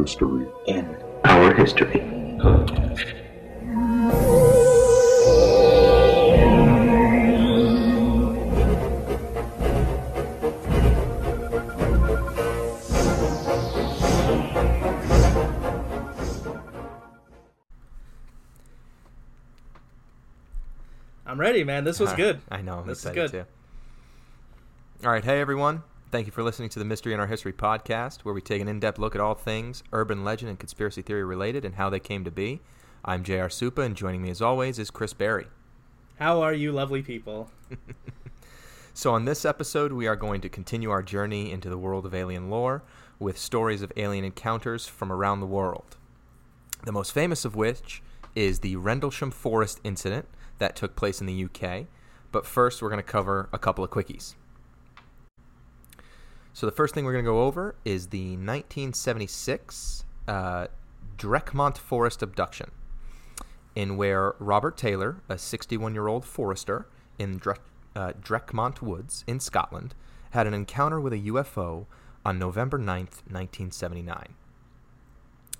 mystery in our history. I'm ready, man. This was uh, good. I know. I'm This is excited good. too. All right, hey everyone. Thank you for listening to the Mystery in Our History podcast, where we take an in-depth look at all things urban legend and conspiracy theory related and how they came to be. I'm J.R. Supa, and joining me as always is Chris Berry. How are you, lovely people? So on this episode, we are going to continue our journey into the world of alien lore with stories of alien encounters from around the world. The most famous of which is the Rendlesham Forest incident that took place in the UK. But first, we're going to cover a couple of quickies. So the first thing we're going to go over is the 1976 uh, Forest abduction, in where Robert Taylor, a 61-year-old forester in Dre- uh, Woods in Scotland, had an encounter with a UFO on November 9th, 1979.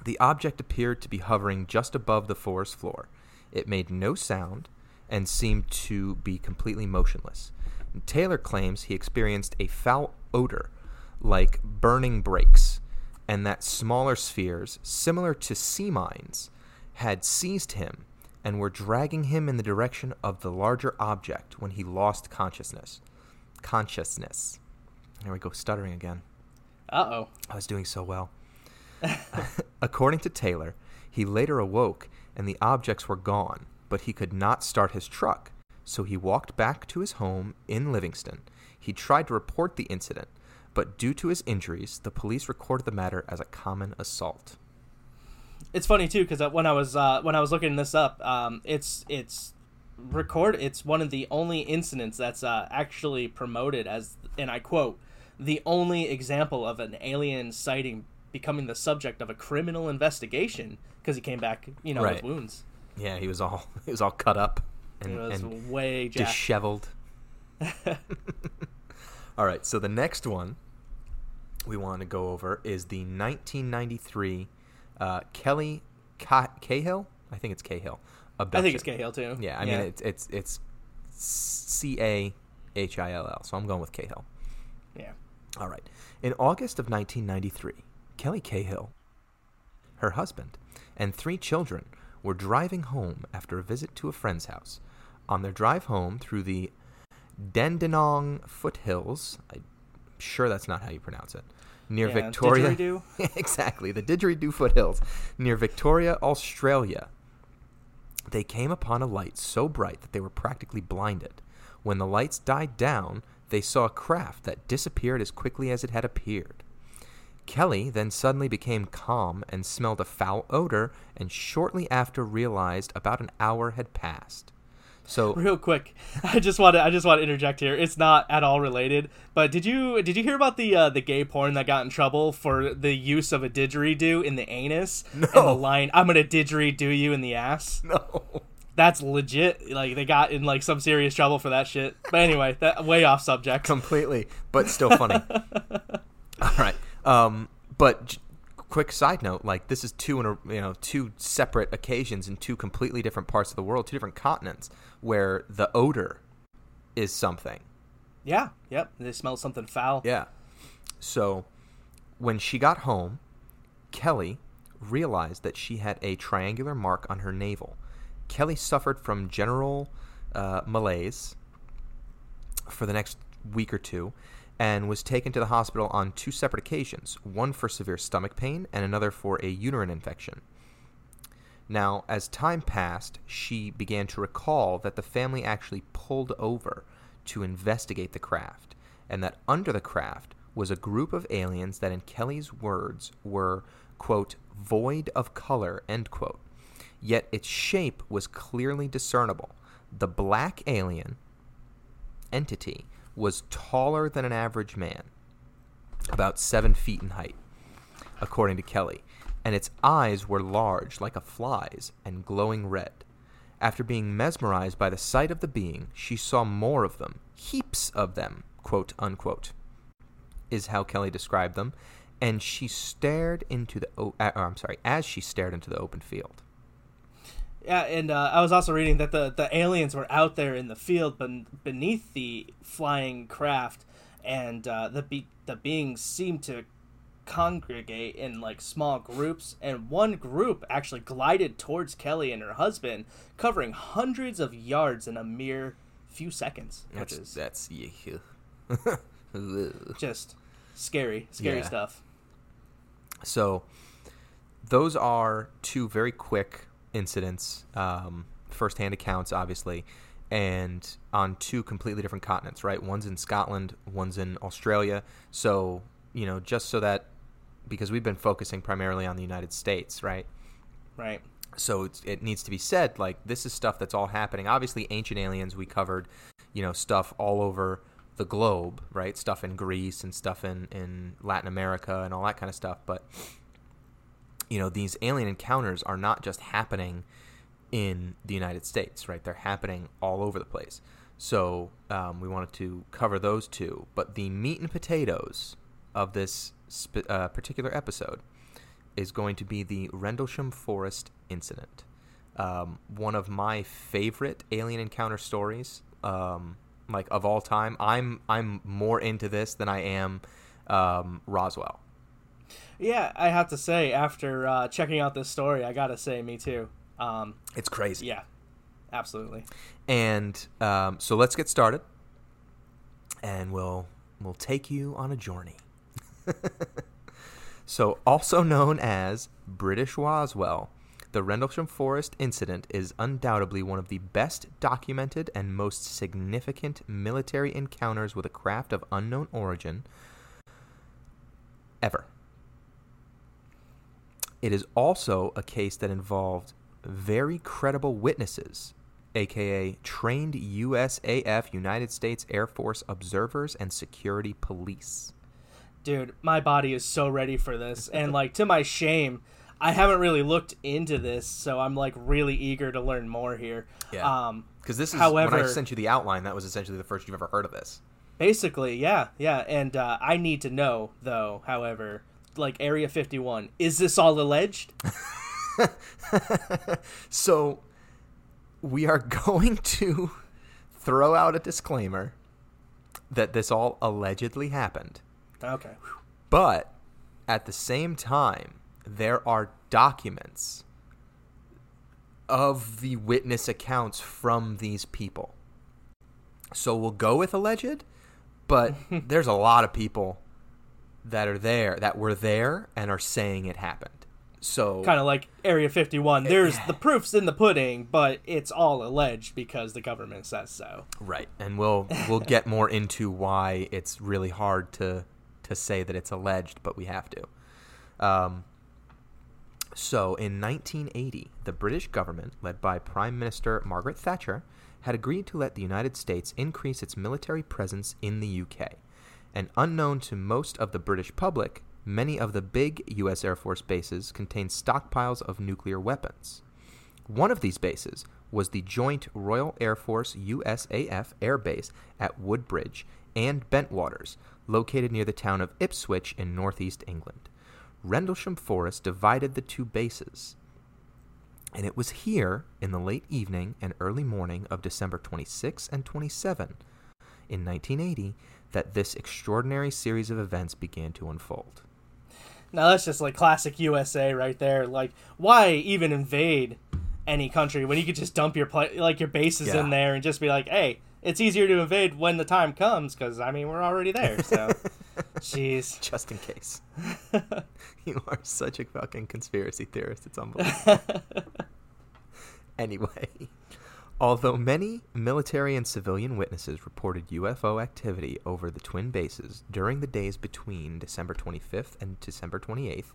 The object appeared to be hovering just above the forest floor. It made no sound and seemed to be completely motionless. Taylor claims he experienced a foul odor like burning brakes, and that smaller spheres, similar to sea mines, had seized him and were dragging him in the direction of the larger object when he lost consciousness. Consciousness. There we go, stuttering again. Uh oh. I was doing so well. According to Taylor, he later awoke and the objects were gone, but he could not start his truck, so he walked back to his home in Livingston. He tried to report the incident, but due to his injuries, the police recorded the matter as a common assault. It's funny too because when I was uh, when I was looking this up, um, it's it's record. It's one of the only incidents that's uh, actually promoted as, and I quote, the only example of an alien sighting becoming the subject of a criminal investigation because he came back, you know, Right. with wounds. Yeah, he was all he was all cut up and, was and way jacked. disheveled. All right, so the next one we want to go over is the 1993 uh, Kelly Ca- Cahill. I think it's Cahill. I think it's Cahill too. Yeah, I mean it's it's it's C A H I L L. So I'm going with Cahill. yeah. All right. In August of 1993, Kelly Cahill, her husband, and three children were driving home after a visit to a friend's house. On their drive home through the Dandenong foothills, I'm sure that's not how you pronounce it, near Yeah, Victoria. exactly, the Didgeridoo foothills near Victoria, Australia. They came upon a light so bright that they were practically blinded. When the lights died down, they saw a craft that disappeared as quickly as it had appeared. Kelly then suddenly became calm and smelled a foul odor, and shortly after realized about an hour had passed. So, Real quick, I just want to I just want to interject here. It's not at all related, but did you did you hear about the uh, the gay porn that got in trouble for the use of a didgeridoo in the anus and the line "I'm gonna didgeridoo you in the ass"? no. That's legit. Like they got in like some serious trouble for that shit. But anyway, that way off subject. completely, but still funny. All right. Um, but j- quick side note, like this is two in a you know two separate occasions in two completely different parts of the world, two different continents, where the odor is something. Yeah. Yep. They smell something foul. Yeah. So when she got home, Kelly realized that she had a triangular mark on her navel. Kelly suffered from general uh, malaise for the next week or two and was taken to the hospital on two separate occasions one for severe stomach pain and another for a uterine infection. Now, as time passed, she began to recall that the family actually pulled over to investigate the craft, and that under the craft was a group of aliens that, in Kelly's words, were, quote, void of color, end quote. Yet its shape was clearly discernible. The black alien entity was taller than an average man, about seven feet in height, according to Kelly, and its eyes were large like a fly's and glowing red. After being mesmerized by the sight of the being, she saw more of them, heaps of them, quote unquote, is how Kelly described them, and she stared into the. Oh, uh, I'm sorry. As she stared into the open field. Yeah, and uh, I was also reading that the, the aliens were out there in the field ben- beneath the flying craft, and uh, the be- the beings seemed to congregate in like small groups, and one group actually glided towards Kelly and her husband, covering hundreds of yards in a mere few seconds, which That's is that's yeah. just scary, scary Yeah. stuff. So, those are two very quick incidents, um, firsthand accounts, obviously, and on two completely different continents, right? One's in Scotland, one's in Australia. So, you know, just so that because we've been focusing primarily on the United States, right? Right. so it's, it needs to be said like this is stuff that's all happening obviously ancient aliens we covered you know stuff all over the globe right stuff in greece and stuff in, in latin america and all that kind of stuff but you know these alien encounters are not just happening in the united states right they're happening all over the place so um, we wanted to cover those two but the meat and potatoes of this sp- uh, particular episode is going to be the Rendlesham Forest incident. Um, one of my favorite alien encounter stories, um, like of all time. I'm I'm more into this than I am um, Roswell. Yeah, I have to say, after uh, checking out this story, I gotta say, me too. Um, It's crazy. yeah, absolutely. And um, so let's get started, and we'll we'll take you on a journey. so, also known as British Roswell, the Rendlesham Forest incident is undoubtedly one of the best documented and most significant military encounters with a craft of unknown origin ever. It is also a case that involved very credible witnesses, aka trained USAF United States Air Force observers and security police. Dude, my body is so ready for this, and like to my shame, I haven't really looked into this, so I'm like really eager to learn more here. Yeah. Um, Because this is when I sent you the outline. That was essentially the first you've ever heard of this. basically, yeah, yeah, and uh, I need to know though. However, like Area 51, is this all alleged? so we are going to throw out a disclaimer that this all allegedly happened. Okay. But at the same time, there are documents of the witness accounts from these people. So we'll go with alleged, but there's a lot of people that are there that were there and are saying it happened. So Kind of like Area 51. Eh, there's the proofs in the pudding, but it's all alleged because the government says so. Right, and we'll we'll get more into why it's really hard to to say that it's alleged, but we have to. Um, so, in 1980, the British government, led by Prime Minister Margaret Thatcher, had agreed to let the United States increase its military presence in the UK. And unknown to most of the British public, many of the big U.S. Air Force bases contained stockpiles of nuclear weapons. One of these bases was the Joint Royal Air Force USAF Air Base at Woodbridge and Bentwaters, located near the town of Ipswich in northeast England. Rendlesham Forest divided the two bases. And it was here, in the late evening and early morning of December 26 and 27, in 1980, that this extraordinary series of events began to unfold. Now that's just like classic USA right there. Like, why even invade any country when you could just dump your pla- like your bases Yeah. in there and just be like, hey, it's easier to invade when the time comes because I mean we're already there. So, jeez. Just in case. you are such a fucking conspiracy theorist. It's unbelievable. anyway, although many military and civilian witnesses reported UFO activity over the twin bases during the days between December 25th and December 28th,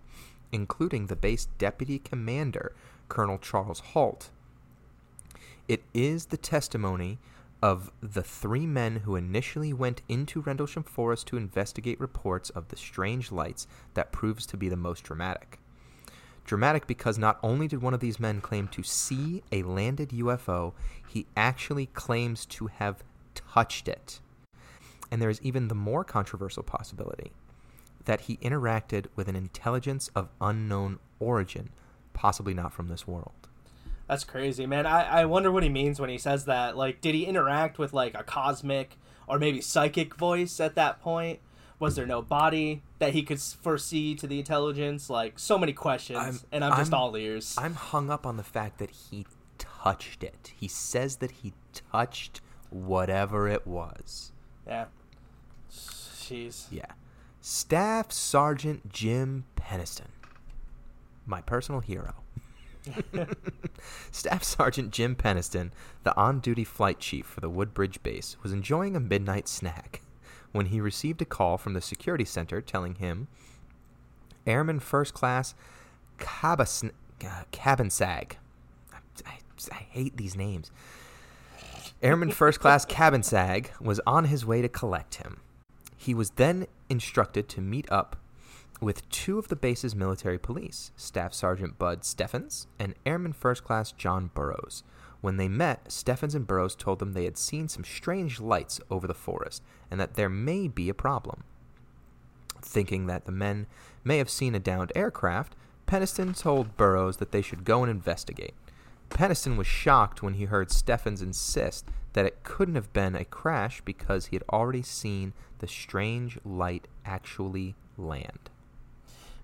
including the base deputy commander, Colonel Charles Halt, it is the testimony of the three men who initially went into Rendlesham Forest to investigate reports of the strange lights that proves to be the most dramatic. Dramatic because not only did one of these men claim to see a landed UFO, he actually claims to have touched it. And there is even the more controversial possibility that he interacted with an intelligence of unknown origin, possibly not from this world. That's crazy, man. I, I wonder what he means when he says that. Like, did he interact with like a cosmic or maybe psychic voice at that point? Was there no body that he could foresee to the intelligence? Like, so many questions, I'm- and I'm just I'm- all ears. I'm hung up on the fact that he touched it. He says that he touched whatever it was. yeah. Jeez. Yeah. Staff Sergeant Jim Penniston. My personal hero. Staff Sergeant Jim Penniston, the on duty flight chief for the Woodbridge base, was enjoying a midnight snack when he received a call from the security center telling him Airman First Class Cabas- uh, Cabansag. I, I, I hate these names. Airman First Class Cabansag was on his way to collect him. He was then instructed to meet up with two of the base's military police, Staff Sergeant Bud Steffens and Airman First Class John Burroughs. When they met, Steffens and Burroughs told them they had seen some strange lights over the forest and that there may be a problem. Thinking that the men may have seen a downed aircraft, Penniston told Burroughs that they should go and investigate. Penniston was shocked when he heard Steffens insist that it couldn't have been a crash because he had already seen the strange light actually land.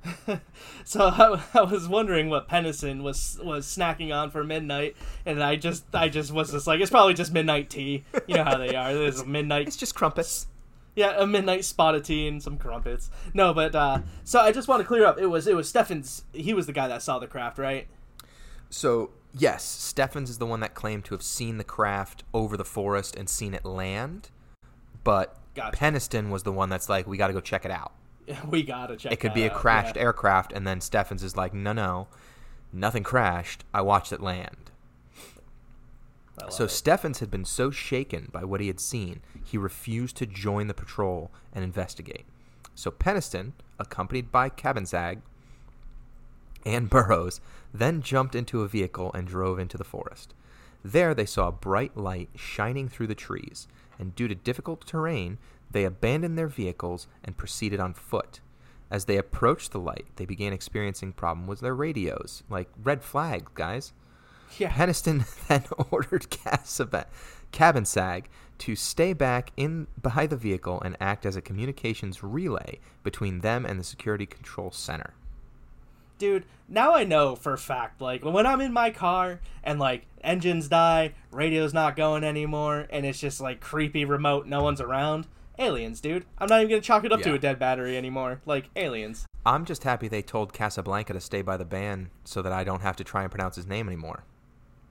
So I, I was wondering what Penniston was was snacking on for midnight, and I just I just was just like it's probably just midnight tea. You know how they are. There's a midnight It's just crumpets. Yeah, a midnight spot of tea and some crumpets. No, but uh so I just want to clear up. It was it was Steffens. He was the guy that saw the craft, right? So, yes, Steffens is the one that claimed to have seen the craft over the forest and seen it land, but Gotcha. Penniston was the one that's like, we got to go check it out. We gotta check. It could be a out, crashed yeah. aircraft, and then Steffens is like, no, no, nothing crashed. I watched it land. So it. Steffens had been so shaken by what he had seen, he refused to join the patrol and investigate. So Penniston, accompanied by Cabansag and Burroughs, then jumped into a vehicle and drove into the forest. There they saw a bright light shining through the trees, and due to difficult terrain, they abandoned their vehicles and proceeded on foot. As they approached the light, they began experiencing problems with their radios, like red flag, guys. yeah. Penniston then ordered Cabansag to stay back in behind the vehicle and act as a communications relay between them and the security control center. dude now i know for a fact like when i'm in my car and like engines die radio's not going anymore and it's just like creepy remote no one's around aliens dude i'm not even gonna chalk it up to a dead battery anymore like aliens I'm just happy they told Casablanca to stay by the band so that I don't have to try and pronounce his name anymore.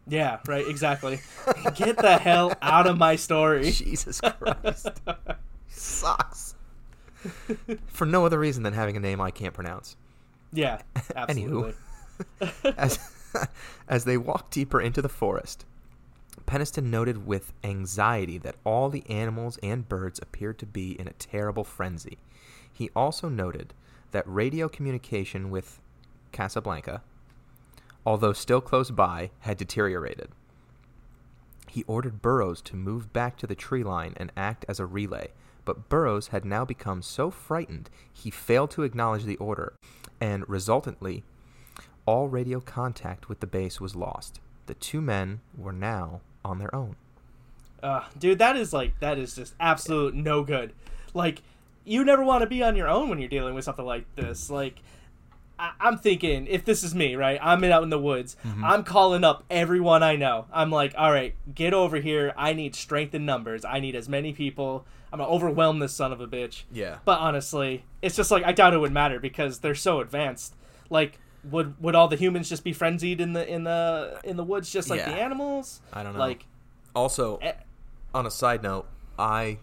yeah right exactly get the hell out of my story Jesus Christ. Sucks. For no other reason than having a name I can't pronounce. yeah absolutely Anywho, as as they walk deeper into the forest, Penniston noted with anxiety that all the animals and birds appeared to be in a terrible frenzy. He also noted that radio communication with Casablanca, although still close by, had deteriorated. He ordered Burroughs to move back to the tree line and act as a relay, but Burroughs had now become so frightened he failed to acknowledge the order, and resultantly, all radio contact with the base was lost. The two men were now on their own. Uh, dude, that is like that is just absolute no good. Like, you never want to be on your own when you're dealing with something like this. Like, I- I'm thinking if this is me, right? I'm in, out in the woods. I'm calling up everyone I know. I'm like, all right, get over here. I need strength in numbers. I need as many people. I'm gonna overwhelm this son of a bitch. Yeah. But honestly, it's just like I doubt it would matter because they're so advanced. Like, would would all the humans just be frenzied in the in the in the woods just like the animals? I don't know. Like, Also, eh, on a side note, I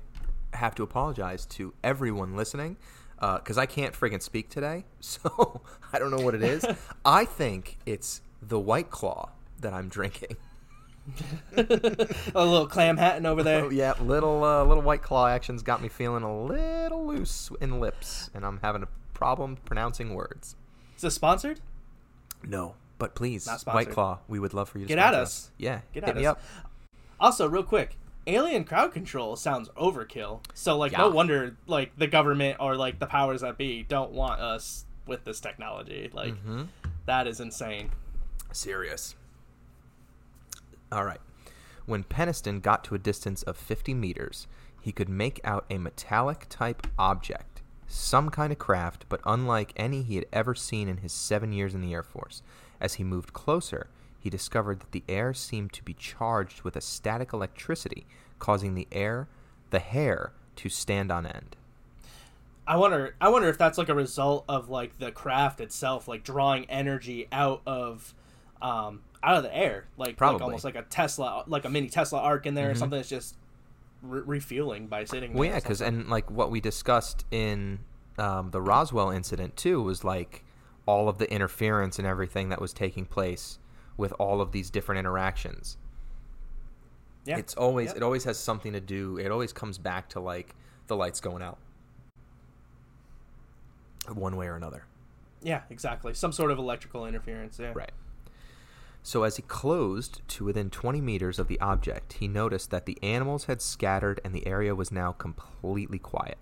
have to apologize to everyone listening because I can't friggin' speak today, so I don't know what it is. I think it's the White Claw that I'm drinking. a little clam hatting over there. Oh yeah, little uh, little White Claw actions got me feeling a little loose in lips, and I'm having a problem pronouncing words. Is this sponsored? No, but please, Not White. Claw, we would love for you to Get at sponsor us. Yeah, Get at us. up. Also, real quick, alien crowd control sounds overkill. So like no wonder like the government or like the powers that be don't want us with this technology. Like Mm-hmm. that is insane. Serious. All right. When Penniston got to a distance of 50 meters, he could make out a metallic type object, some kind of craft, but unlike any he had ever seen in his seven years in the Air Force. As he moved closer, he discovered that the air seemed to be charged with a static electricity, causing the air, the hair, to stand on end. I wonder I wonder if that's like a result of like the craft itself like drawing energy out of um out of the air like Probably. like almost like a Tesla like a mini Tesla arc in there or something that's just re- refueling by sitting Well, yeah, because and like what we discussed in um, the Roswell incident too was like all of the interference and everything that was taking place with all of these different interactions. yeah. It's always Yep. it always has something to do. It always comes back to like the lights going out, one way or another. yeah, exactly. Some sort of electrical interference, yeah. Right. So as he closed to within 20 meters of the object, he noticed that the animals had scattered and the area was now completely quiet.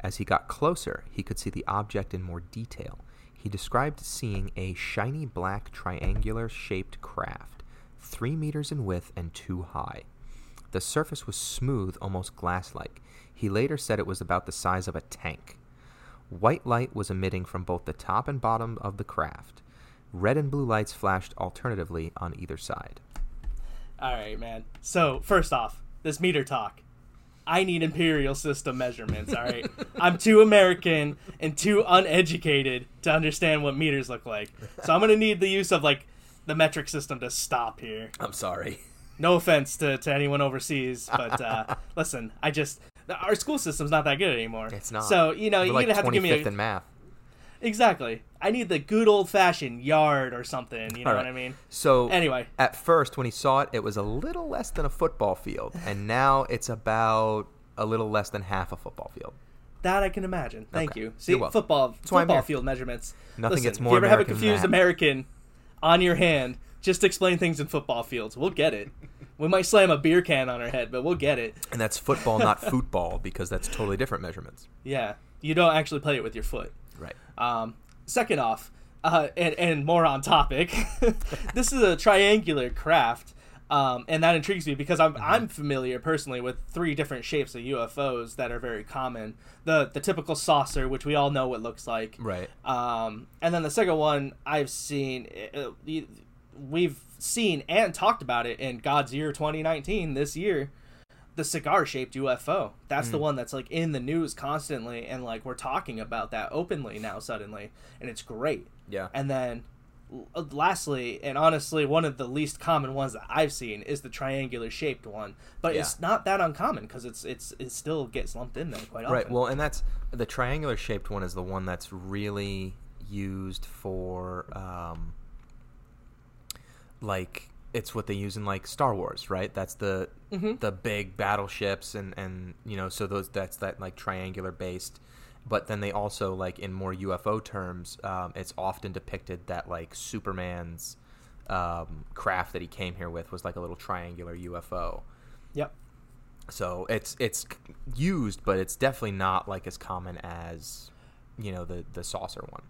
As he got closer, he could see the object in more detail. He described seeing a shiny black triangular shaped craft, three meters in width and two high. The surface was smooth, almost glass like. He later said it was about the size of a tank. White light was emitting from both the top and bottom of the craft. Red and blue lights flashed alternatively on either side. All right, man. So, first off, this meter talk. I need imperial system measurements, all right? I'm too American and too uneducated to understand what meters look like. So, I'm going to need the use of like the metric system to stop here. I'm sorry. No offense to, to anyone overseas, but uh, listen, I just our school system's not that good anymore. It's not. So, you know, We're you're like going to have to give me a in math. Exactly. I need the good old fashioned yard or something, you know All what. I mean? So Anyway. at first when he saw it, it was a little less than a football field, and now it's about a little less than half a football field. That I can imagine. Thank Okay. you. See, football football field measurements. Nothing Listen, gets if more you ever have a confused. American on your hand, just explain things in football fields. We'll get it. we might slam a beer can on our head, but we'll get it. And that's football, not football, because that's totally different measurements. Yeah. You don't actually play it with your foot. Right. Um, second off, uh, and, and more on topic, this is a triangular craft, um, and that intrigues me because I'm, I'm familiar personally with three different shapes of UFOs that are very common. The the typical saucer, which we all know what looks like, Right. um, and then the second one I've seen, uh, we- we've seen and talked about it in God's Year 2019 this year. The cigar shaped UFO. That's the one that's like in the news constantly, and like we're talking about that openly now suddenly, and it's great. Yeah. And then, l- lastly, and honestly, one of the least common ones that I've seen is the triangular shaped one, but it's not that uncommon because it's it's it still gets lumped in there quite often. Right. Well, and that's the triangular shaped one is the one that's really used for um, like it's what they use in like Star Wars, right? That's the Mhm. the big battleships and and you know so those that's that like triangular based. But then they also like in more UFO terms, um, it's often depicted that like Superman's um, craft that he came here with was like a little triangular UFO. Yep. So it's it's used, but it's definitely not like as common as you know the the saucer one.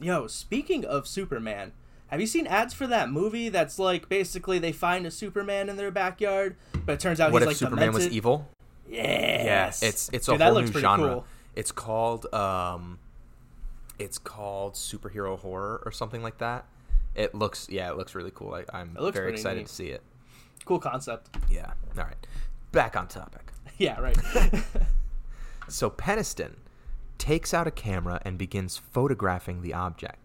Yo, speaking of Superman, have you seen ads for that movie that's like basically they find a Superman in their backyard, but it turns out what he's if like Superman was demented? evil? Yes. it's it's a Dude, that whole new genre. cool. It's called um, it's called superhero horror or something like that. It looks yeah, it looks really cool. I, I'm very excited neat. to see it. Cool concept. Yeah. All right. Back on topic. yeah, right. So Penniston takes out a camera and begins photographing the object.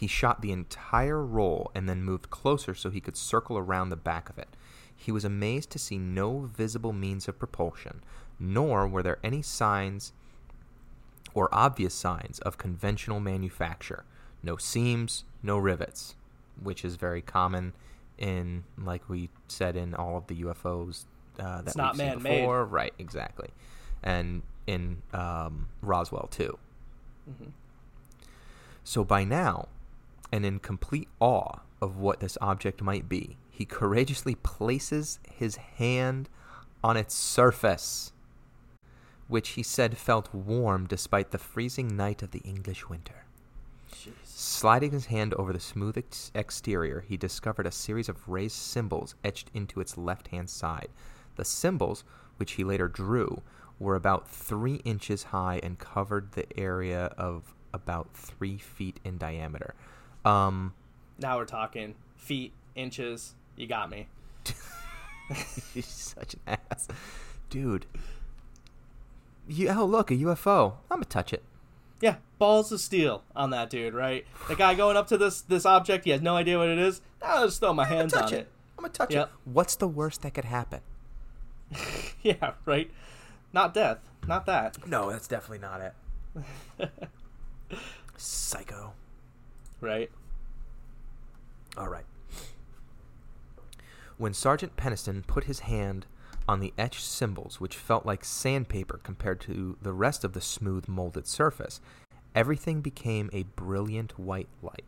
He shot the entire roll and then moved closer so he could circle around the back of it. He was amazed to see no visible means of propulsion, nor were there any signs or obvious signs of conventional manufacture. No seams, no rivets, which is very common in, like we said, in all of the UFOs uh, that It's not we've seen man-made. before. Right, exactly. And in um, Roswell, too. Mm-hmm. So by now, and in complete awe of what this object might be, he courageously places his hand on its surface, which he said felt warm despite the freezing night of the English winter. Jeez. Sliding his hand over the smooth ex- exterior, he discovered a series of raised symbols etched into its left hand side. The symbols, which he later drew, were about three inches high and covered the area of about three feet in diameter. Um, Now we're talking feet, inches. You got me. he's such an ass. Dude. You, oh, look, a UFO. I'm to touch it. Yeah, balls of steel on that dude, right? The guy going up to this this object, he has no idea what it is. I'll just throw my I'm hands gonna touch on it. it. I'm to touch Yep. it. What's the worst that could happen? Yeah, right. Not death. Not that. No, that's definitely not it. Psycho. Right. All right. When Sergeant Penniston put his hand on the etched symbols, which felt like sandpaper compared to the rest of the smooth molded surface, everything became a brilliant white light.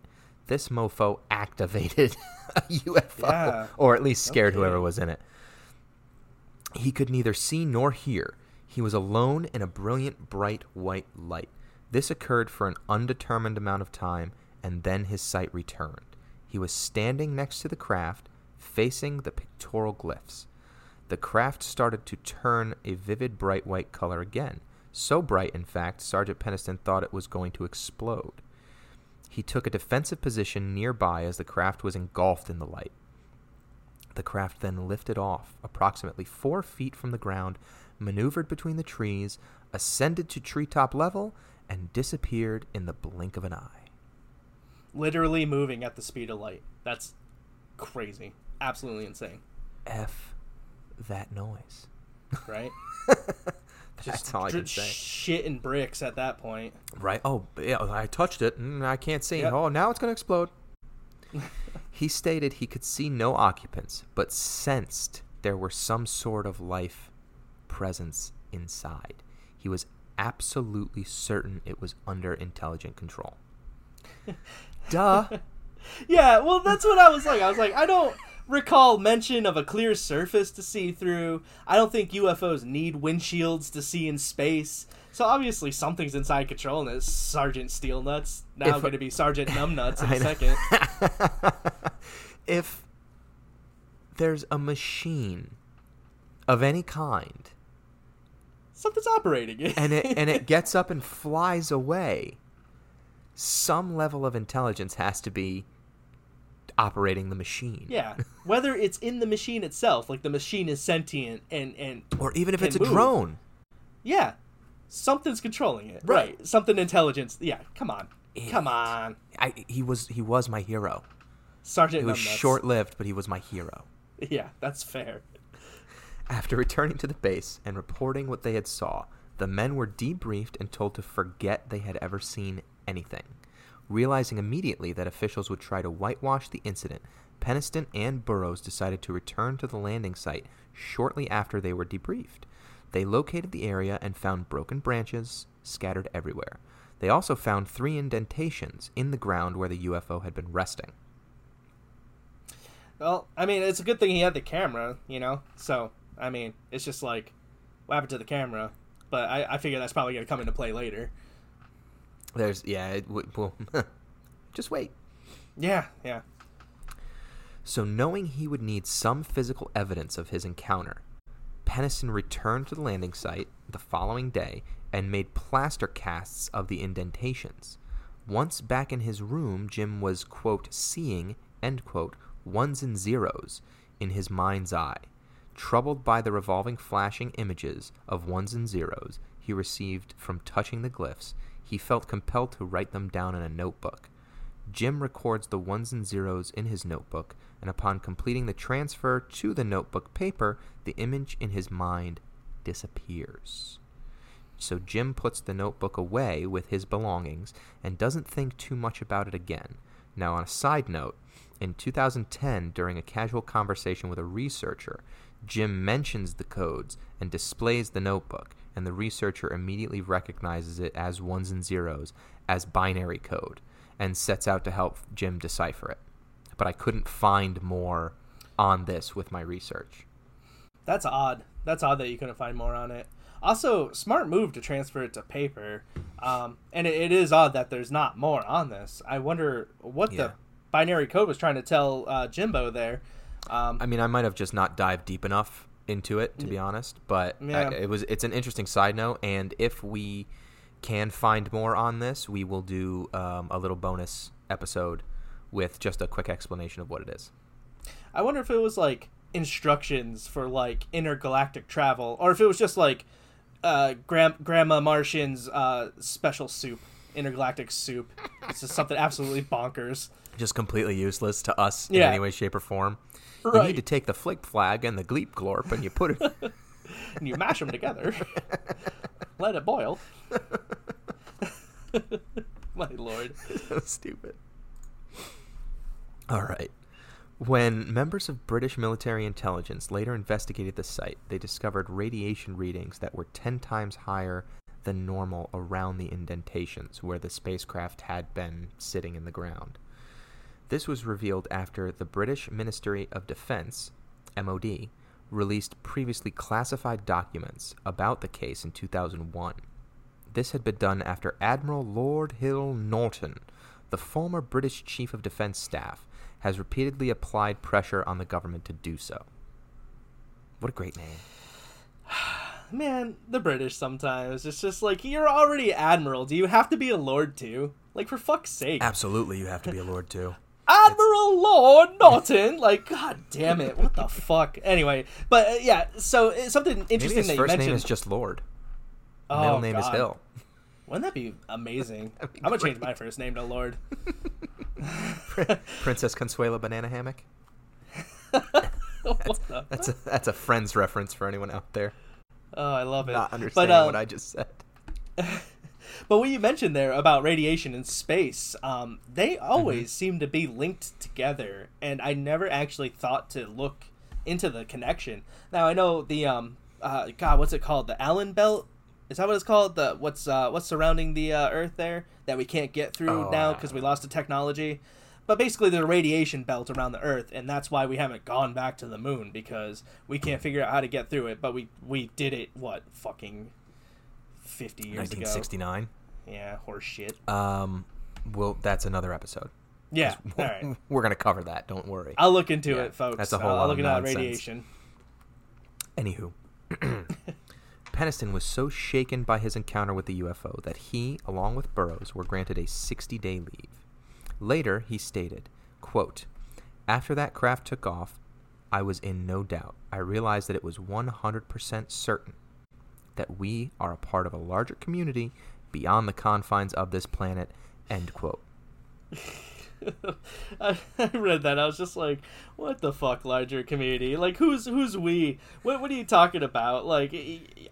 This mofo activated a UFO, Yeah. or at least scared Okay. whoever was in it. He could neither see nor hear. He was alone in a brilliant, bright white light. This occurred for an undetermined amount of time, and then his sight returned. He was standing next to the craft, facing the pictorial glyphs. The craft started to turn a vivid, bright white color again. So bright, in fact, Sergeant Penniston thought it was going to explode. He took a defensive position nearby as the craft was engulfed in the light. The craft then lifted off approximately four feet from the ground, maneuvered between the trees, ascended to treetop level, and disappeared in the blink of an eye. Literally moving at the speed of light. That's crazy. Absolutely insane. F that noise. Right? That's all I can say. Shit and bricks at that point. Right? Oh, yeah, I touched it and I can't see. Yep. Oh, now it's going to explode. he stated he could see no occupants, but sensed there were some sort of life presence inside. He was absolutely certain it was under intelligent control. Duh. Yeah, well, that's what I was like. I was like, I don't recall mention of a clear surface to see through. I don't think UFOs need windshields to see in space. So obviously something's inside control, and it's Sergeant Steel Nuts. Now going to be Sergeant Numbnuts in a second. if there's a machine of any kind Something's operating it. and it and it gets up and flies away, some level of intelligence has to be operating the machine. yeah, whether it's in the machine itself, like the machine is sentient and and Or even if it's a drone. yeah, something's controlling it. Right. Right. Something intelligence. Yeah, come on. Come on. I, he was he was my hero. Sergeant It was short lived, but he was my hero. Yeah, that's fair. After returning to the base and reporting what they had saw, the men were debriefed and told to forget they had ever seen anything. Realizing immediately that officials would try to whitewash the incident, Penniston and Burroughs decided to return to the landing site shortly after they were debriefed. They located the area and found broken branches scattered everywhere. They also found three indentations in the ground where the UFO had been resting. Well, I mean, it's a good thing he had the camera, you know. So, I mean, it's just like, what happened to the camera? But I, I figure that's probably gonna come into play later. There's, yeah, it, well, just wait. Yeah, yeah. So, knowing he would need some physical evidence of his encounter, Penniston returned to the landing site the following day and made plaster casts of the indentations. Once back in his room, Jim was, quote, seeing, end quote, ones and zeros in his mind's eye. Troubled by the revolving flashing images of ones and zeros he received from touching the glyphs, he felt compelled to write them down in a notebook. Jim records the ones and zeros in his notebook, and upon completing the transfer to the notebook paper, the image in his mind disappears. So Jim puts the notebook away with his belongings and doesn't think too much about it again. Now, on a side note, in 2010, during a casual conversation with a researcher, Jim mentions the codes and displays the notebook, and the researcher immediately recognizes it as ones and zeros as binary code and sets out to help Jim decipher it. But I couldn't find more on this with my research. That's odd. That's odd that you couldn't find more on it. Also, smart move to transfer it to paper. Um, and it, it is odd that there's not more on this. I wonder what Yeah. the binary code was trying to tell uh, Jimbo there. Um, I mean, I might have just not dived deep enough into it to be honest, but I- it was it's an interesting side note. And if we can find more on this, we will do um, a little bonus episode with just a quick explanation of what it is. I wonder if it was like instructions for like intergalactic travel, or if it was just like uh, Gram- Grandma Martian's uh, special soup, intergalactic soup. It's just something absolutely bonkers. Just completely useless to us in any way, shape, or form. You need to take the flick flag and the gleep glorp, and you put it. and you mash them together. Let it boil. My lord. stupid. All right. When members of British military intelligence later investigated the site, they discovered radiation readings that were 10 times higher than normal around the indentations where the spacecraft had been sitting in the ground. This was revealed after the British Ministry of Defense, MOD, released previously classified documents about the case in 2001. This had been done after Admiral Lord Hill Norton, the former British Chief of Defense Staff, has repeatedly applied pressure on the government to do so. What a great name. Man, the British sometimes. It's just like, you're already Admiral. Do you have to be a Lord too? Like, for fuck's sake. Absolutely, you have to be a lord too. Admiral Lord Norton. Like, god damn it, what the fuck? Anyway, but uh, yeah, so it's something Maybe interesting his that you first mentioned. name is just Lord. Oh, Middle name is Hill. Wouldn't that be amazing? That'd be I'm gonna change my first name to Lord. Princess Consuela Banana Hammock. what the? That's a that's a Friends reference for anyone out there Oh, I love it. not understanding but, uh, what I just said. But what you mentioned there about radiation in space, um, they Mm-hmm. always seem to be linked together, and I never actually thought to look into the connection. Now I know the um, uh, God, what's it called? The Allen Belt. Is that what it's called? The what's uh, what's surrounding the uh, Earth there that we can't get through Oh, now because we lost the technology. But basically, there's a radiation belt around the Earth, and that's why we haven't gone back to the moon because we can't figure out how to get through it. But we we did it what fucking fifty years ago. 1969. Yeah, horse shit. Um, well, that's another episode. Yeah, all right. We're gonna cover that. Don't worry. I'll look into Yeah, it, folks. that's a whole I'll, lot I'll of look into that radiation. Anywho, Penniston was so shaken by his encounter with the UFO that he, along with Burroughs, were granted a 60-day leave. Later, he stated, quote, After that craft took off, I was in no doubt. I realized that it was 100% certain that we are a part of a larger community beyond the confines of this planet, end quote. I, I read that. I was just like, "What the fuck, larger community? Like, who's who's we? What what are you talking about? Like,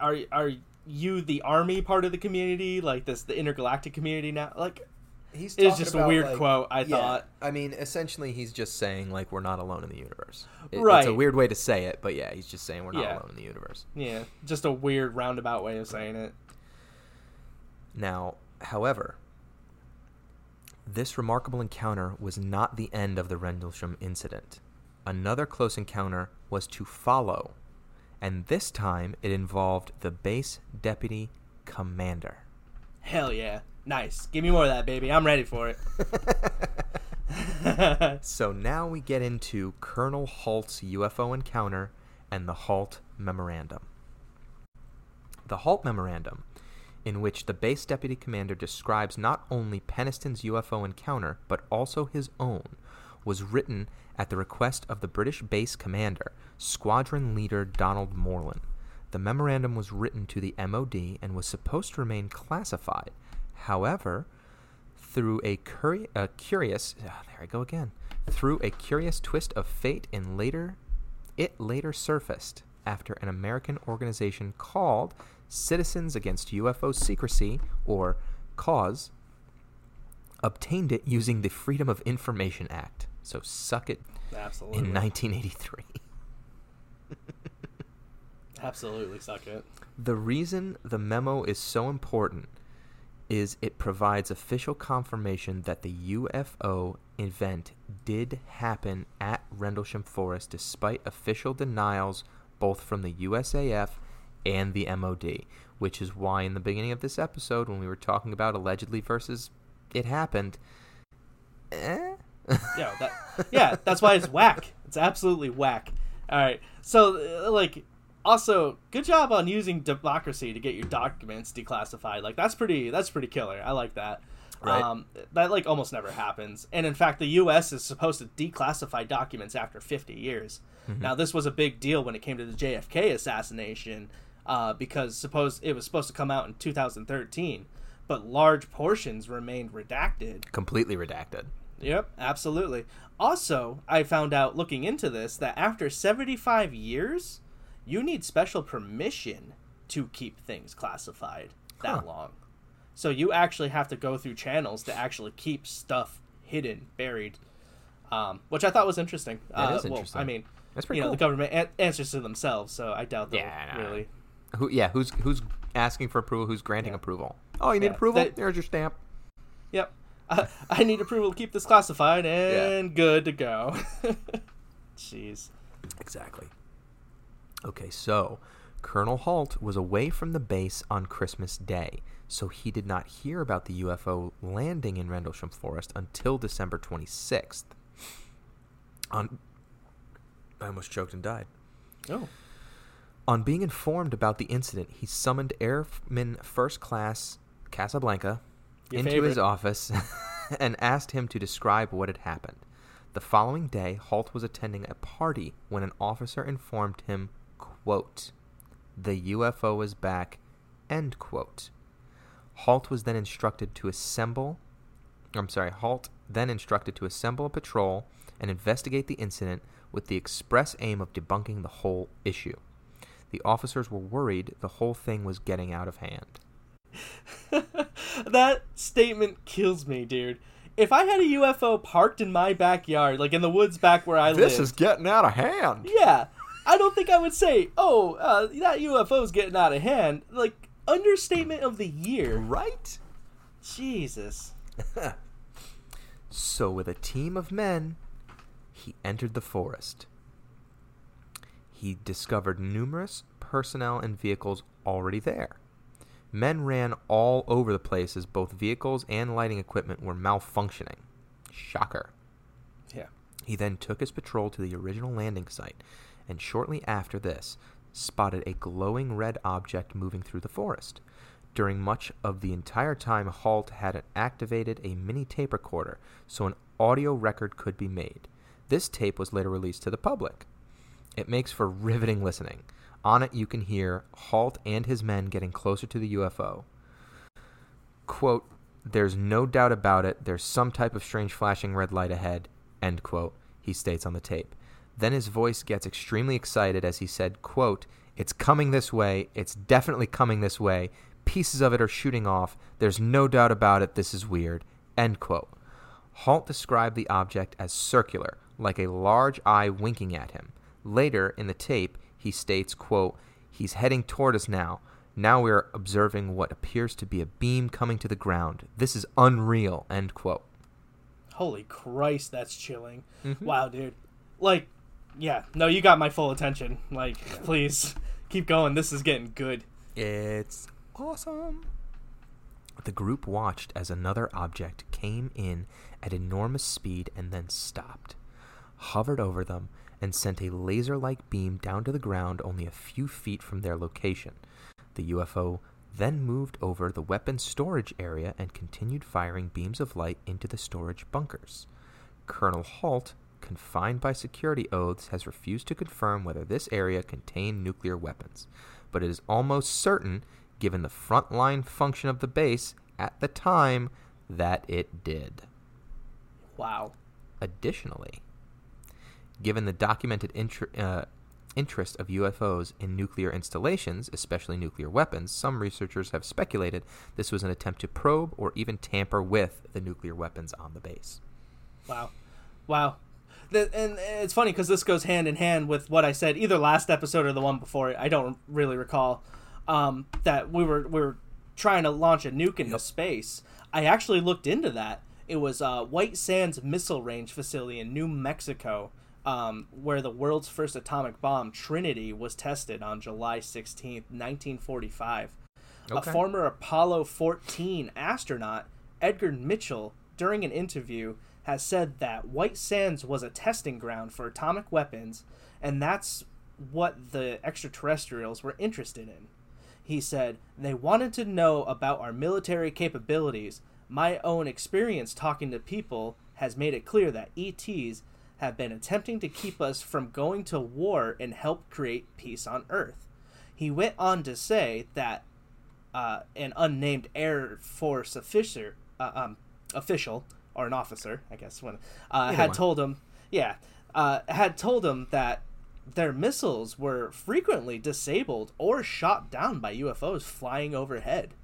are are you the army part of the community? Like this the intergalactic community now? Like, He's It was just a weird quote, I thought. I mean, essentially, he's just saying like we're not alone in the universe. It- It's a weird way to say it, but yeah, he's just saying we're not Yeah. alone in the universe. yeah, just a weird roundabout way of saying it. Now, however, this remarkable encounter was not the end of the Rendlesham incident. Another close encounter was to follow, and this time it involved the base deputy commander. Hell yeah, nice. Give me more of that, baby. I'm ready for it. So now we get into Colonel Halt's UFO encounter and the Halt Memorandum. The Halt Memorandum, in which the base deputy commander describes not only Penniston's UFO encounter, but also his own, was written at the request of the British base commander, Squadron Leader Donald Morland. The memorandum was written to the MOD and was supposed to remain classified. However, through a, curi- a curious ah, there I go again. Through a curious twist of fate in later it later surfaced after an American organization called Citizens Against UFO Secrecy or CAUS obtained it using the Freedom of Information Act. So suck it Absolutely, in 1983 absolutely suck it. The reason the memo is so important is it provides official confirmation that the UFO event did happen at Rendlesham Forest despite official denials both from the USAF and the MOD, which is why in the beginning of this episode, when we were talking about allegedly versus it happened, eh? yeah, that, yeah, that's why it's whack. It's absolutely whack. All right, so uh, like, also, good job on using democracy to get your documents declassified. Like, that's pretty. That's pretty killer. I like that. Right. Um, that like almost never happens. And in fact, the U.S. is supposed to declassify documents after 50 years. Now, this was a big deal when it came to the JFK assassination, uh, because suppose it was supposed to come out in 2013, but large portions remained redacted. completely redacted. Yep, absolutely. Also, I found out looking into this that after 75 years, you need special permission to keep things classified that Huh. long. So you actually have to go through channels to actually keep stuff hidden, buried, um, which I thought was interesting. That uh, is Well, I mean, That's pretty you know, cool. the government an- answers to themselves, so I doubt they'll Yeah, no. really. Who? Yeah. Who's who's asking for approval? Who's granting Yeah. approval? Oh, you need Yeah, approval? they- There's your stamp. Yep. Uh, I need approval to keep this classified and good to go. Jeez. Exactly. Okay, so Colonel Halt was away from the base on Christmas Day, so he did not hear about the UFO landing in Rendlesham Forest until December 26th. On I almost choked and died. Oh. On being informed about the incident, he summoned Airman First Class Casablanca Your into favorite. his office and asked him to describe what had happened. The following day, Halt was attending a party when an officer informed him, quote, the UFO is back, end quote. Halt was then instructed to assemble, I'm sorry, Halt then instructed to assemble a patrol and investigate the incident with the express aim of debunking the whole issue. The officers were worried the whole thing was getting out of hand. that statement kills me, dude. If I had a UFO parked in my backyard, like in the woods back where I live, this lived, is getting out of hand. yeah, I don't think I would say, "Oh, uh, that UFO's getting out of hand." Like understatement of the year. Right? Jesus. So, with a team of men, he entered the forest. He discovered numerous personnel and vehicles already there. Men ran all over the place as both vehicles and lighting equipment were malfunctioning. Shocker. Yeah. He then took his patrol to the original landing site, and shortly after this, spotted a glowing red object moving through the forest. During much of the entire time, Halt had activated a mini tape recorder so an audio record could be made. This tape was later released to the public. It makes for riveting listening. On it, you can hear Halt and his men getting closer to the UFO. Quote, There's no doubt about it, there's some type of strange flashing red light ahead, end quote, he states on the tape. Then his voice gets extremely excited as he said, quote, It's coming this way, it's definitely coming this way, pieces of it are shooting off, there's no doubt about it, this is weird, end quote. Halt described the object as circular, like a large eye winking at him. Later in the tape, he states, quote, He's heading toward us now. Now we are observing what appears to be a beam coming to the ground. This is unreal, end quote. Holy Christ, that's chilling. Mhm. Wow, dude. Like, yeah. No, you got my full attention. Like, please keep going. This is getting good. It's awesome. The group watched as another object came in at enormous speed and then stopped, hovered over them, and sent a laser like beam down to the ground only a few feet from their location. The UFO then moved over the weapons storage area and continued firing beams of light into the storage bunkers. Colonel Halt, confined by security oaths, has refused to confirm whether this area contained nuclear weapons, but it is almost certain, given the frontline function of the base at the time, that it did. Wow. Additionally, given the documented inter- uh, interest of UFOs in nuclear installations, especially nuclear weapons, some researchers have speculated this was an attempt to probe or even tamper with the nuclear weapons on the base. Wow. Wow. The, and it's funny because this goes hand in hand with what I said either last episode or the one before it. I don't really recall. Um, that we were we were trying to launch a nuke into space. I actually looked into that. It was uh, White Sands Missile Range facility in New Mexico. um, where the world's first atomic bomb, Trinity, was tested on July 16th, 1945. A former Apollo 14 astronaut, Edgar Mitchell, during an interview, has said that White Sands was a testing ground for atomic weapons, and that's what the extraterrestrials were interested in. He said, They wanted to know about our military capabilities. My own experience talking to people has made it clear that ETs have been attempting to keep us from going to war and help create peace on Earth. He went on to say that uh, an unnamed Air Force officer, uh, um, official or an officer, I guess, when uh, had one. told him, yeah, uh, had told him that their missiles were frequently disabled or shot down by UFOs flying overhead.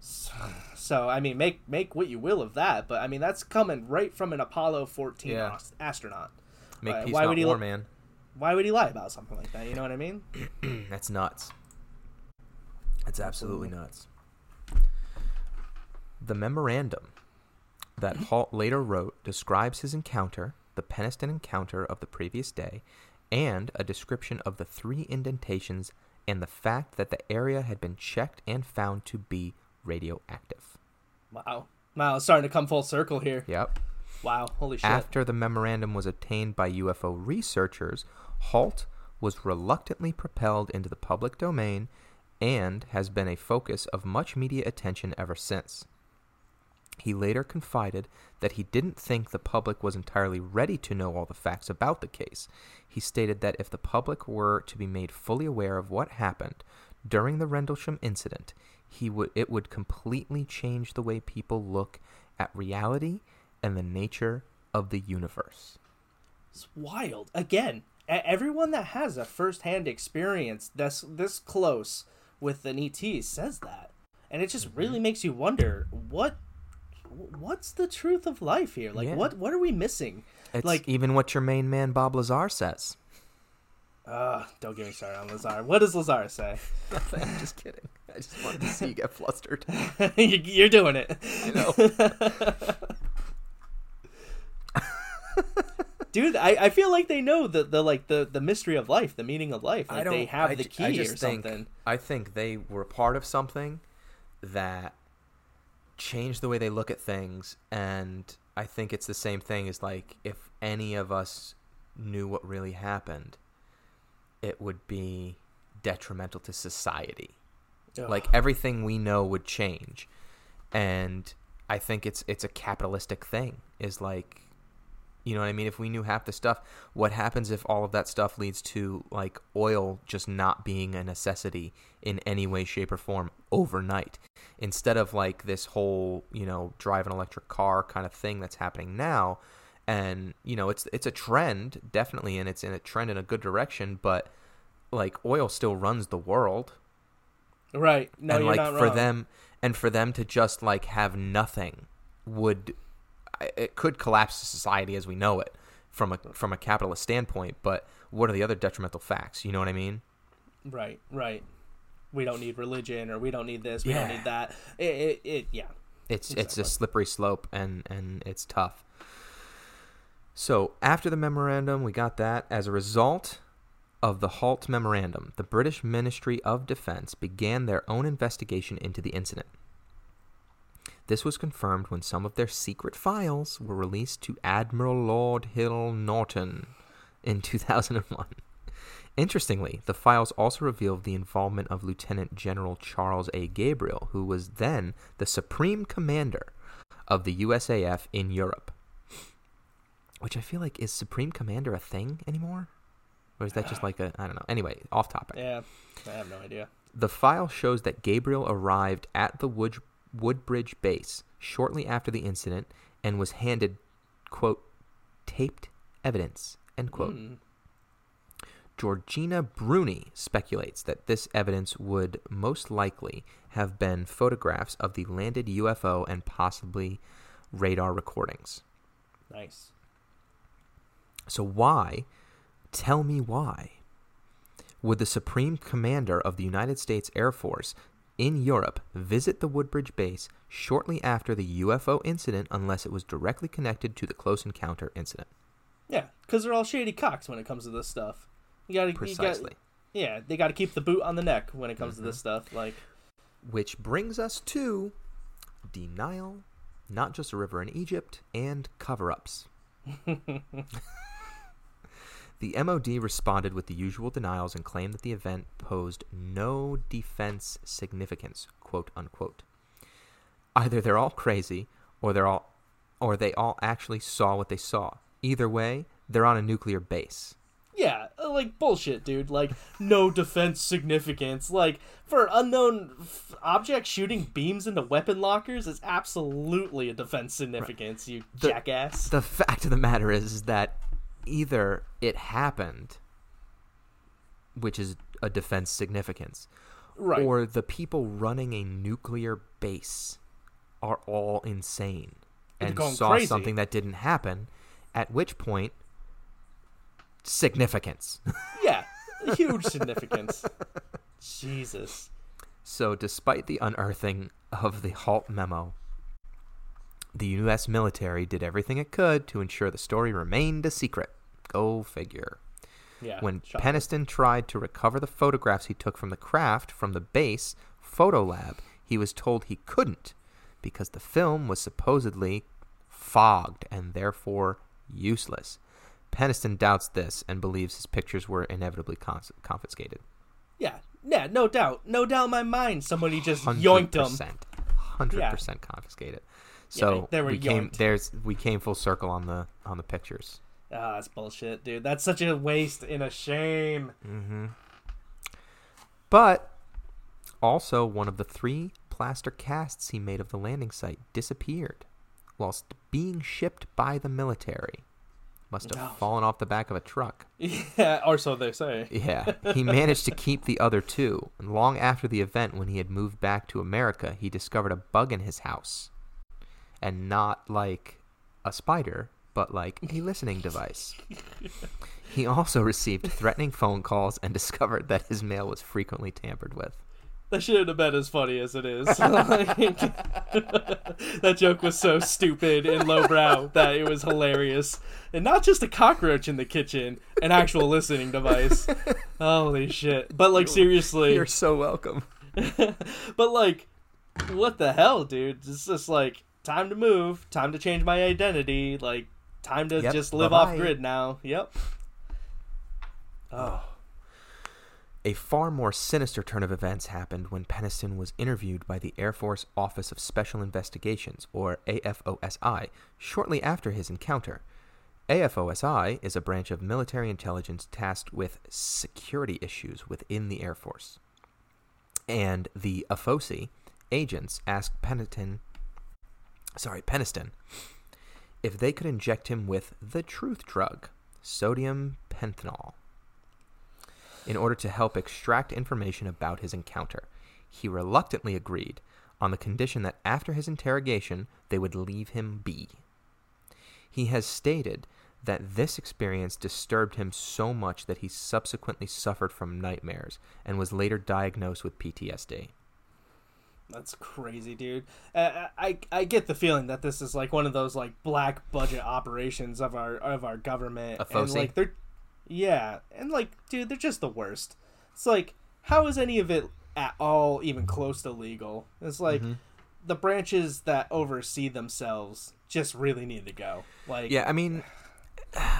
So, so, I mean, make make what you will of that, but I mean that's coming right from an Apollo 14 Yeah. ast- astronaut. Make Why- peace, why not would he war, li- man. Why would he lie about something like that? You know what I mean? That's nuts. That's absolutely nuts. The memorandum that Halt later wrote describes his encounter, the Penniston encounter of the previous day, and a description of the three indentations and the fact that the area had been checked and found to be radioactive. Wow, wow, it's starting to come full circle here. Yep. Wow, holy shit. After the memorandum was obtained by UFO researchers, HALT was reluctantly propelled into the public domain and has been a focus of much media attention ever since. He later confided that he didn't think the public was entirely ready to know all the facts about the case. He stated that if the public were to be made fully aware of what happened during the Rendlesham incident, he would it would completely change the way people look at reality and the nature of the universe. It's wild. Again, everyone that has a first-hand experience this this close with an ET says that, and it just Mm-hmm. really makes you wonder what what's the truth of life here. Like, Yeah. what what are we missing? It's Like- even what your main man Bob Lazar says. Uh, don't get me started on Lazar. What does Lazar say? I'm just kidding. I just wanted to see you get flustered. You- You're doing it. I know. Dude, I, I feel like they know the, the like the, the mystery of life, the meaning of life. Like they have I the key I just or think, something. I think they were part of something that changed the way they look at things, and I think it's the same thing as like if any of us knew what really happened, it would be detrimental to society. Ugh. Like everything we know would change, and I think it's it's a capitalistic thing. Is like you know what I mean? If we knew half the stuff, what happens if all of that stuff leads to like oil just not being a necessity in any way, shape, or form overnight? Instead of like this whole, you know, drive an electric car kind of thing that's happening now. And, you know, it's it's a trend, definitely, and it's in a trend in a good direction, but like oil still runs the world. right. No, and like for them and for them to just like have nothing would it could collapse society as we know it from a from a capitalist standpoint but what are the other detrimental facts? You know what i mean? Right, right. We don't need religion, or we don't need this, we don't need that. It, it, it yeah. it's it's a slippery slope and and it's tough. So after the memorandum we got that. As a result of the halt memorandum the british ministry of defense began their own investigation into the incident This was confirmed when some of their secret files were released to Admiral Lord Hill Norton in 2001. Interestingly, the files also revealed the involvement of Lieutenant General Charles A. Gabriel, who was then the supreme commander of the USAF in Europe. Which I feel like is supreme commander a thing anymore? Or is that just like a I don't know. Anyway, off topic. Yeah, I have no idea. The file shows that Gabriel arrived at the Wood- Woodbridge base shortly after the incident and was handed, quote, taped evidence, end quote. Mm. Georgina Bruni speculates that this evidence would most likely have been photographs of the landed UFO and possibly radar recordings. Nice. So, why, tell me why, would the Supreme Commander of the United States Air Force in Europe visit the Woodbridge base shortly after the UFO incident unless it was directly connected to the close encounter incident? Yeah, because they're all shady cocks when it comes to this stuff. You gotta, Precisely. You got, yeah, they got to keep the boot on the neck when it comes to this Mm-hmm. stuff. Like, Which brings us to denial, not just a river in Egypt, and cover ups. the MOD responded with the usual denials and claimed that the event posed no defense significance, quote unquote. Either they're all crazy or they're all or they all actually saw what they saw. Either way, they're on a nuclear base. yeah, like bullshit, dude. Like, no defense significance. Like, for unknown f- objects shooting beams into weapon lockers is absolutely a defense significance. You The- jackass. The fact of the matter is, is that either it happened, which is a defense significance, right. or the people running a nuclear base are all insane and saw crazy. something that didn't happen, at which point, significance. yeah, huge significance. Jesus. so, despite the unearthing of the Halt memo, the U.S. military did everything it could to ensure the story remained a secret. Go figure. Yeah. when shocking. Penniston tried to recover the photographs he took from the craft from the base photo lab, he was told he couldn't because the film was supposedly fogged and therefore useless. Penniston doubts this and believes his pictures were inevitably cons- confiscated. Yeah, yeah, no doubt, no doubt in my mind. Somebody just 100%, yoinked them. 100% confiscated. So were we came yoinked. there's we came full circle on the on the pictures. Ah, that's bullshit, dude. That's such a waste and a shame. Mm-hmm. But also, one of the three plaster casts he made of the landing site disappeared whilst being shipped by the military. Must have Oh. fallen off the back of a truck. Yeah, or so they say. Yeah, he managed to keep the other two. And long after the event, when he had moved back to America, he discovered a bug in his house. And not like a spider, but like a listening device. He also received threatening phone calls and discovered that his mail was frequently tampered with. That shouldn't have been as funny as it is. Like, that joke was so stupid and lowbrow that it was hilarious. And not just a cockroach in the kitchen, an actual listening device. Holy shit. But like seriously. You're so welcome. but like what the hell, dude? It's just like time to move, time to change my identity, like time to Yep, just live bye-bye. off grid now. Yep. Oh. A far more sinister turn of events happened when Penniston was interviewed by the Air Force Office of Special Investigations, or AFOSI, shortly after his encounter. AFOSI is a branch of military intelligence tasked with security issues within the Air Force. And the AFOSI agents asked Penniston, sorry, Penniston, if they could inject him with the truth drug, sodium pentothal in order to help extract information about his encounter. He reluctantly agreed on the condition that after his interrogation, they would leave him be. He has stated that this experience disturbed him so much that he subsequently suffered from nightmares and was later diagnosed with PTSD. That's crazy, dude. Uh, I I get the feeling that this is like one of those like black budget operations of our of our government, A and like they're, yeah, and like, dude, they're just the worst. It's like, how is any of it at all even close to legal? It's like Mm-hmm. the branches that oversee themselves just really need to go. Like, Yeah, I mean,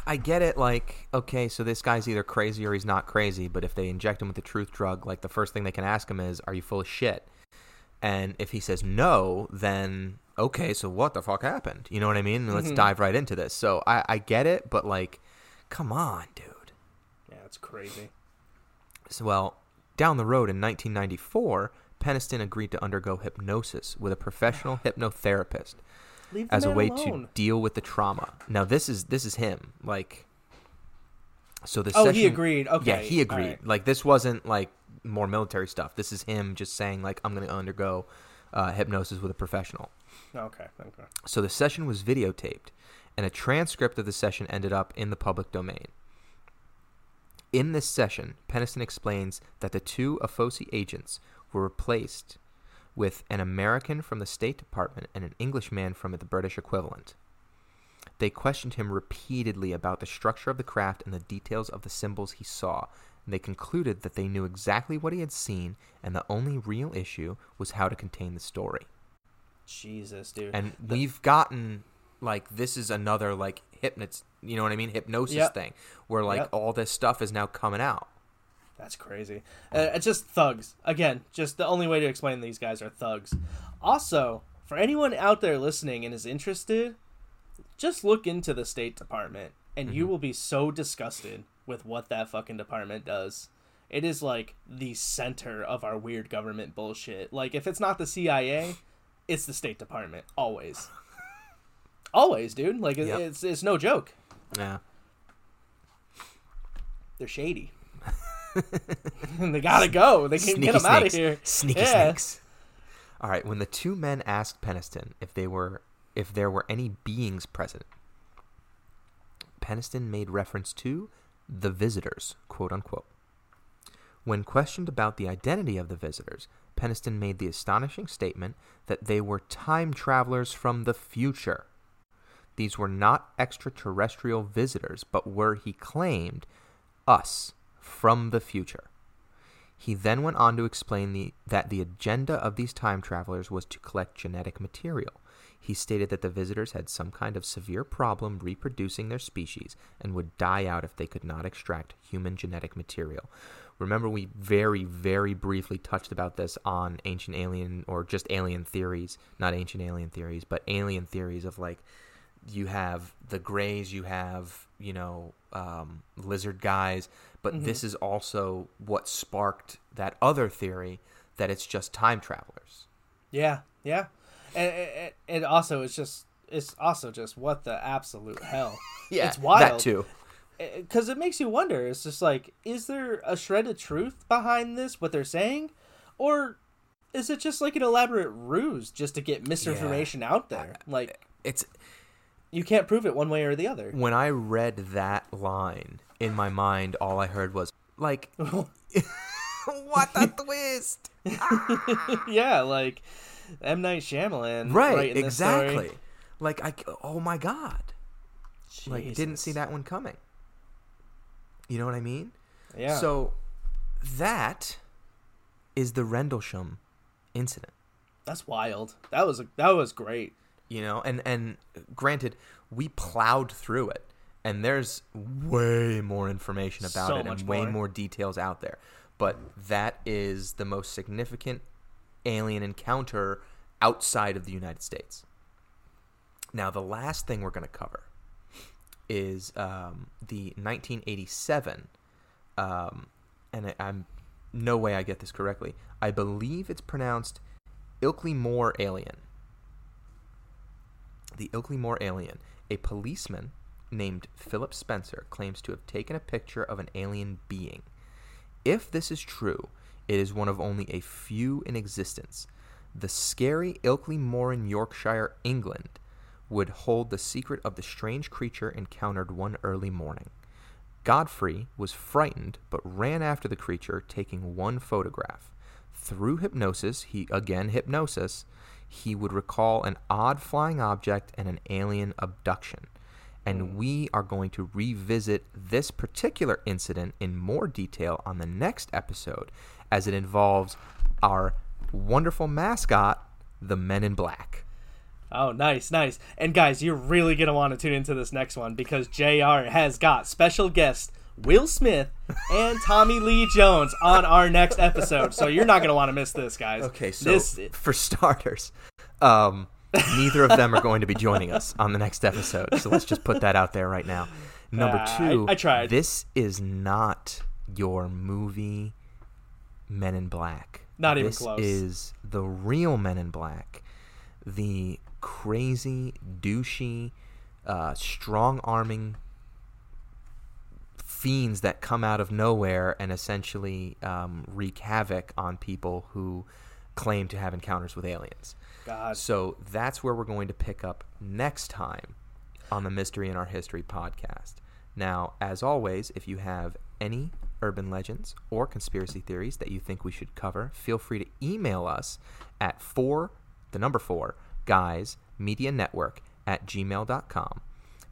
I get it. Like, okay, so this guy's either crazy or he's not crazy. But if they inject him with the truth drug, like the first thing they can ask him is, "Are you full of shit?" And if he says no, then okay, so what the fuck happened? You know what I mean? Let's mm-hmm. dive right into this. So I, I get it, but like, come on, dude. yeah, it's crazy. So, well, down the road in 1994, Penniston agreed to undergo hypnosis with a professional hypnotherapist Leave as a way alone. to deal with the trauma. Now this is this is him. Like so the Oh, session he agreed. Okay, Yeah, he agreed. right. Like this wasn't like more military stuff. This is him just saying like I'm going to undergo uh, hypnosis with a professional. Okay, okay. So the session was videotaped and a transcript of the session ended up in the public domain. In this session, Penniston explains that the two Afosi agents were replaced with an American from the State Department and an Englishman from the British equivalent. They questioned him repeatedly about the structure of the craft and the details of the symbols he saw. And they concluded that they knew exactly what he had seen, and the only real issue was how to contain the story. Jesus, dude. And we've gotten like this is another like hypnotis, you know what I mean, hypnosis Yep. thing, where like Yep. all this stuff is now coming out. That's crazy. Uh, it's just thugs. Again, just the only way to explain these guys are thugs. Also, for anyone out there listening and is interested, just look into the State Department and you will be so disgusted with what that fucking department does. It is like the center of our weird government bullshit. Like if it's not the CIA, it's the State Department always. always, dude. Like Yep. it's it's no joke. Yeah. They're shady. they gotta go. They can't get them out of here. Sneaky Yeah. snakes. All right. When the two men asked Penniston if they were if there were any beings present, Penniston made reference to the visitors, quote unquote. When questioned about the identity of the visitors, Penniston made the astonishing statement that they were time travelers from the future. These were not extraterrestrial visitors, but were, he claimed, us from the future. He then went on to explain the, that the agenda of these time travelers was to collect genetic material. He stated that the visitors had some kind of severe problem reproducing their species and would die out if they could not extract human genetic material. Remember, we very, very briefly touched about this on Ancient Alien, or just Alien Theories, not Ancient Alien Theories, but Alien Theories of like, you have the Greys, you have, you know, um, lizard guys, but this is also what sparked that other theory that it's just time travelers. Yeah, yeah, and it also it's just it's also just what the absolute hell. yeah, it's wild That too. Eh, eh, because it makes you wonder. It's just like, is there a shred of truth behind this? What they're saying, or is it just like an elaborate ruse just to get misinformation out there? Like eh, It's you can't prove it one way or the other. when I read that line in my mind, all I heard was like, "What a twist!" Ah! yeah, like M Night Shyamalan, Right, this story. exactly. Like I, oh my god, like didn't see that one coming. You know what I mean? Yeah. So that is the Rendlesham incident. that's wild. That was that was great. You know, and and granted, we plowed through it, and there's way more information about So it and way more. more details out there. But that is the most significant alien encounter outside of the United States. Now, the last thing we're going to cover is um, the 1987, um, and I, I'm no way I get this correctly. I believe it's pronounced Ilkley Moor alien. The Ilkley Moor alien, a policeman named Philip Spencer, claims to have taken a picture of an alien being. If this is true, it is one of only a few in existence. The scary Ilkley Moor in Yorkshire, England, would hold the secret of the strange creature encountered one early morning. Godfrey was frightened but ran after the creature, taking one photograph. Through hypnosis, he again hypnosis, he would recall an odd flying object and an alien abduction. And hmm. we are going to revisit this particular incident in more detail on the next episode as it involves our wonderful mascot, the Men in Black. Oh, nice, nice. And guys, you're really gonna want to tune into this next one because Jr. has got special guest Will Smith and Tommy Lee Jones on our next episode. So you're not gonna want to miss this, guys. Okay, so this for starters, um, neither of them are going to be joining us on the next episode. So let's just put that out there right now. Number two, I- I tried. This is not your movie Men in Black. Not even this close. is the real Men in Black, the crazy, douchey, uh, strong arming fiends that come out of nowhere and essentially um, wreak havoc on people who claim to have encounters with aliens. God. So that's where we're going to pick up next time on the Mystery in Our History podcast. Now, as always, if you have any urban legends or conspiracy theories that you think we should cover, feel free to email us at four, the number four, guys, media network at gmail.com.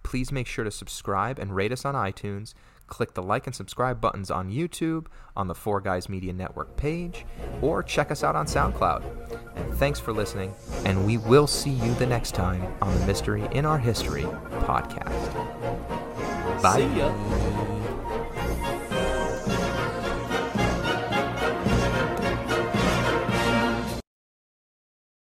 please make sure to subscribe and rate us on iTunes. Click the like and subscribe buttons on YouTube, on the Four Guys Media Network page, or check us out on SoundCloud. And thanks for listening, and we will see you the next time on the Mystery in Our History podcast. Bye.